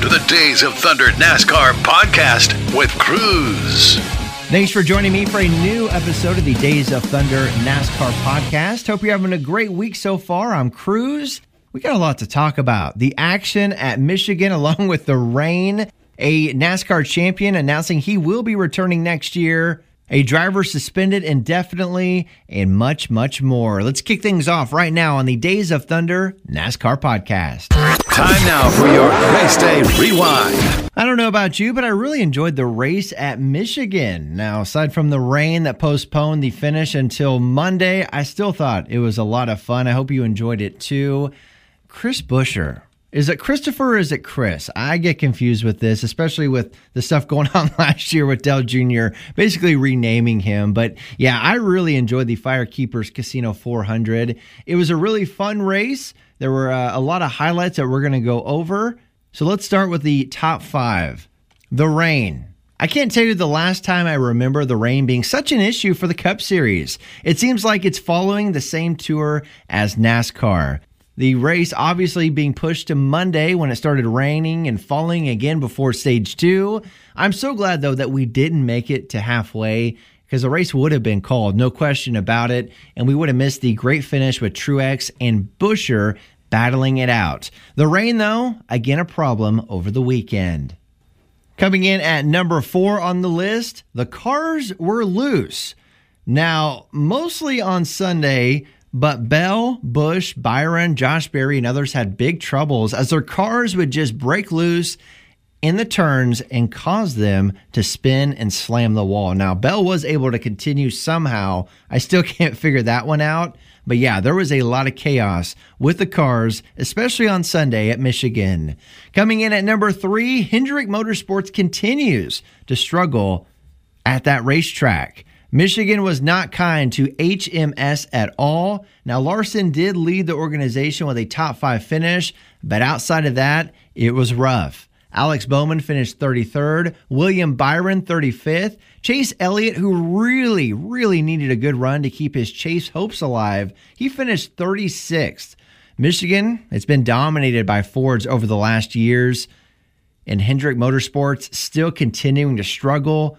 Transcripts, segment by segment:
to the Days of Thunder NASCAR podcast with Cruz. Thanks for joining me for a new episode of the Days of Thunder NASCAR podcast. Hope you're having a great week so far. I'm Cruz. We got a lot to talk about. The action at Michigan, along with the rain, a NASCAR champion announcing he will be returning next year a driver suspended indefinitely, and much, much more. Let's kick things off right now on the Days of Thunder NASCAR podcast. Time now for your race day rewind. I don't know about you, but I really enjoyed the race at Michigan. Now, aside from the rain that postponed the finish until Monday, I still thought it was a lot of fun. I hope you enjoyed it too. Chris Buescher is it Christopher or is it Chris? I get confused with this, especially with the stuff going on last year with Dale Jr., basically renaming him. But yeah, I really enjoyed the Firekeepers Casino 400. It was a really fun race. There were uh, a lot of highlights that we're going to go over. So let's start with the top five. The rain. I can't tell you the last time I remember the rain being such an issue for the Cup Series. It seems like it's following the same tour as NASCAR. The race obviously being pushed to Monday when it started raining and falling again before stage two. I'm so glad though that we didn't make it to halfway because the race would have been called, no question about it, and we would have missed the great finish with Truex and Buescher battling it out. The rain, though, again a problem over the weekend. Coming in at number four on the list, the cars were loose. Now, mostly on Sunday, but Bell, Busch, Byron, Josh Berry, and others had big troubles as their cars would just break loose in the turns and cause them to spin and slam the wall. Now, Bell was able to continue somehow. I still can't figure that one out. But yeah, there was a lot of chaos with the cars, especially on Sunday at Michigan. Coming in at number three, Hendrick Motorsports continues to struggle at that racetrack. Michigan was not kind to HMS at all. Now, Larson did lead the organization with a top five finish, but outside of that, it was rough. Alex Bowman finished 33rd, William Byron 35th, Chase Elliott, who really, really needed a good run to keep his chase hopes alive, he finished 36th. Michigan, it's been dominated by Fords over the last years, and Hendrick Motorsports still continuing to struggle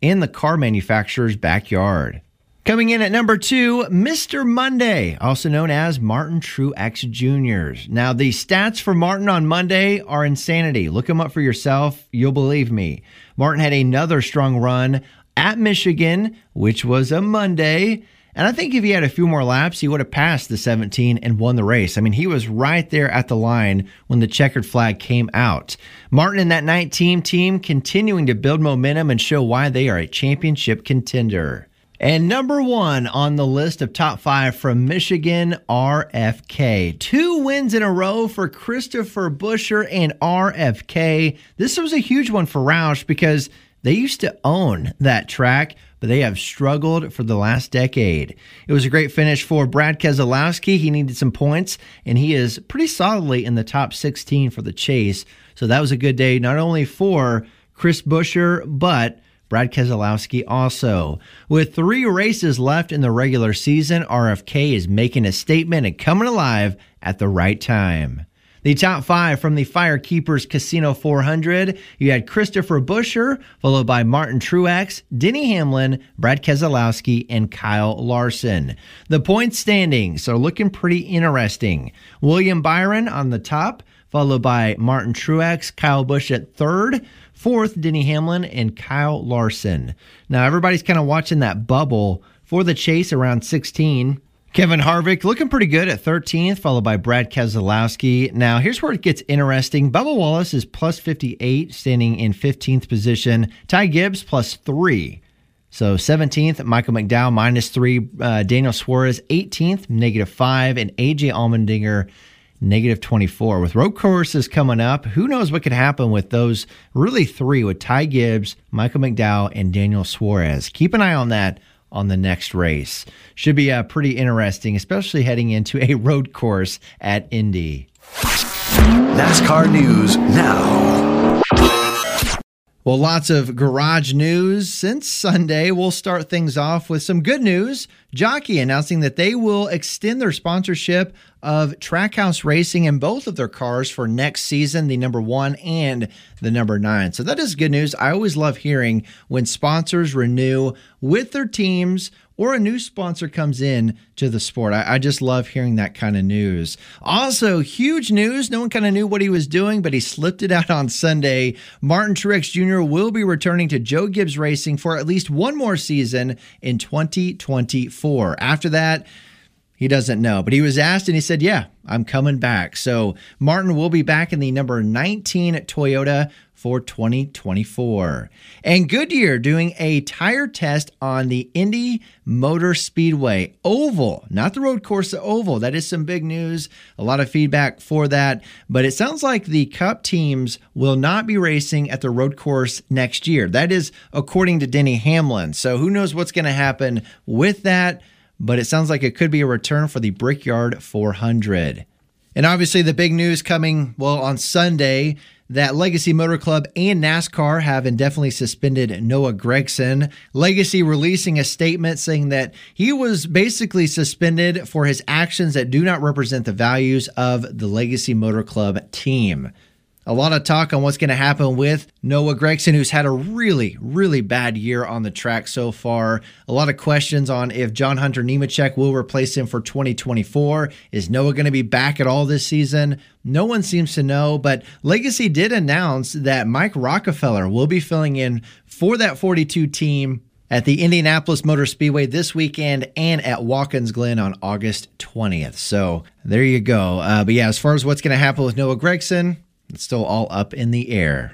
in the car manufacturer's backyard. Coming in at number two, Mr. Monday, also known as Martin Truex Jr. Now, the stats for Martin on Monday are insanity. Look them up for yourself. You'll believe me. Martin had another strong run at Michigan, which was a Monday. And I think if he had a few more laps, he would have passed the 17 and won the race. I mean, he was right there at the line when the checkered flag came out. Martin and that 19 team continuing to build momentum and show why they are a championship contender. And number one on the list of top five from Michigan, RFK. Two wins in a row for Christopher Buescher and RFK. This was a huge one for Roush because they used to own that track, but they have struggled for the last decade. It was a great finish for Brad Keselowski. He needed some points, and he is pretty solidly in the top 16 for the chase. So that was a good day, not only for Chris Buescher, but Brad Keselowski also. With three races left in the regular season, RFK is making a statement and coming alive at the right time. The top five from the Firekeepers Casino 400, you had Christopher Buescher, followed by Martin Truex, Denny Hamlin, Brad Keselowski, and Kyle Larson. The point standings are looking pretty interesting. William Byron on the top, followed by Martin Truex, Kyle Busch at third, fourth, Denny Hamlin, and Kyle Larson. Now, everybody's kind of watching that bubble for the chase around 16. Kevin Harvick looking pretty good at 13th, followed by Brad Keselowski. Now, here's where it gets interesting. Bubba Wallace is plus 58, standing in 15th position. Ty Gibbs plus three. So 17th, Michael McDowell minus three. Uh, Daniel Suarez 18th, negative five. And AJ Allmendinger, negative 24. With road courses coming up, who knows what could happen with those really three with Ty Gibbs, Michael McDowell, and Daniel Suarez. Keep an eye on that on the next race. Should be uh, pretty interesting, especially heading into a road course at Indy. NASCAR News now. Well, lots of garage news since Sunday. We'll start things off with some good news. Jockey announcing that they will extend their sponsorship of Trackhouse Racing in both of their cars for next season, the number one and the number nine. So that is good news. I always love hearing when sponsors renew with their teams or a new sponsor comes in to the sport. I, I, just love hearing that kind of news. Also, huge news. No one kind of knew what he was doing, but he slipped it out on Sunday. Martin Truex Jr. will be returning to Joe Gibbs Racing for at least one more season in 2024. After that, he doesn't know, but he was asked and he said, Yeah, I'm coming back. So Martin will be back in the number 19 Toyota for 2024. And Goodyear doing a tire test on the Indy Motor Speedway Oval, not the road course, the Oval. That is some big news. A lot of feedback for that. But it sounds like the Cup teams will not be racing at the road course next year. That is according to Denny Hamlin. So who knows what's going to happen with that? But it sounds like it could be a return for the Brickyard 400. And obviously, the big news coming, well, on Sunday that Legacy Motor Club and NASCAR have indefinitely suspended Noah Gragson. Legacy releasing a statement saying that he was basically suspended for his actions that do not represent the values of the Legacy Motor Club team. A lot of talk on what's going to happen with Noah Gragson, who's had a really, really bad year on the track so far. A lot of questions on if John Hunter Nemechek will replace him for 2024. Is Noah going to be back at all this season? No one seems to know, but Legacy did announce that Mike Rockenfeller will be filling in for that 42 team at the Indianapolis Motor Speedway this weekend and at Watkins Glen on August 20th. So there you go. Uh, but yeah, as far as what's going to happen with Noah Gragson, it's still all up in the air.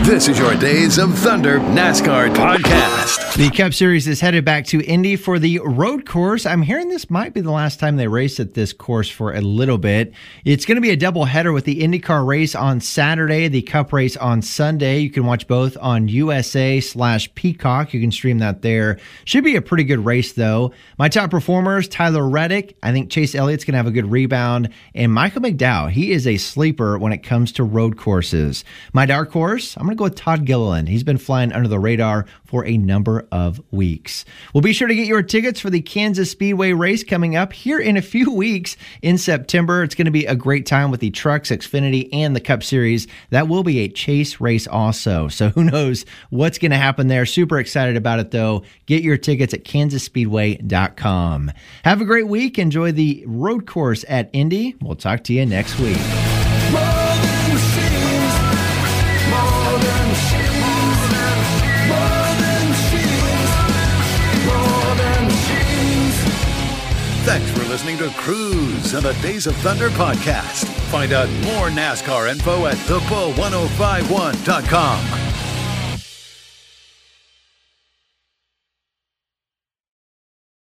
This is your Days of Thunder NASCAR podcast. The Cup Series is headed back to Indy for the road course. I'm hearing this might be the last time they race at this course for a little bit. It's going to be a double header with the IndyCar race on Saturday, the Cup race on Sunday. You can watch both on USA slash Peacock. You can stream that there. Should be a pretty good race, though. My top performers Tyler Reddick. I think Chase Elliott's going to have a good rebound. And Michael McDowell. He is a sleeper when it comes to road courses. My dark horse, I'm going to go with Todd Gilliland. He's been flying under the radar for a number of weeks. Well, be sure to get your tickets for the Kansas Speedway race coming up here in a few weeks in September. It's going to be a great time with the trucks, Xfinity, and the Cup Series. That will be a chase race also. So who knows what's going to happen there. Super excited about it though. Get your tickets at kansasspeedway.com. Have a great week. Enjoy the road course at Indy. We'll talk to you next week. Thanks for listening to Cruz and the Days of Thunder podcast. Find out more NASCAR info at thebull1051.com.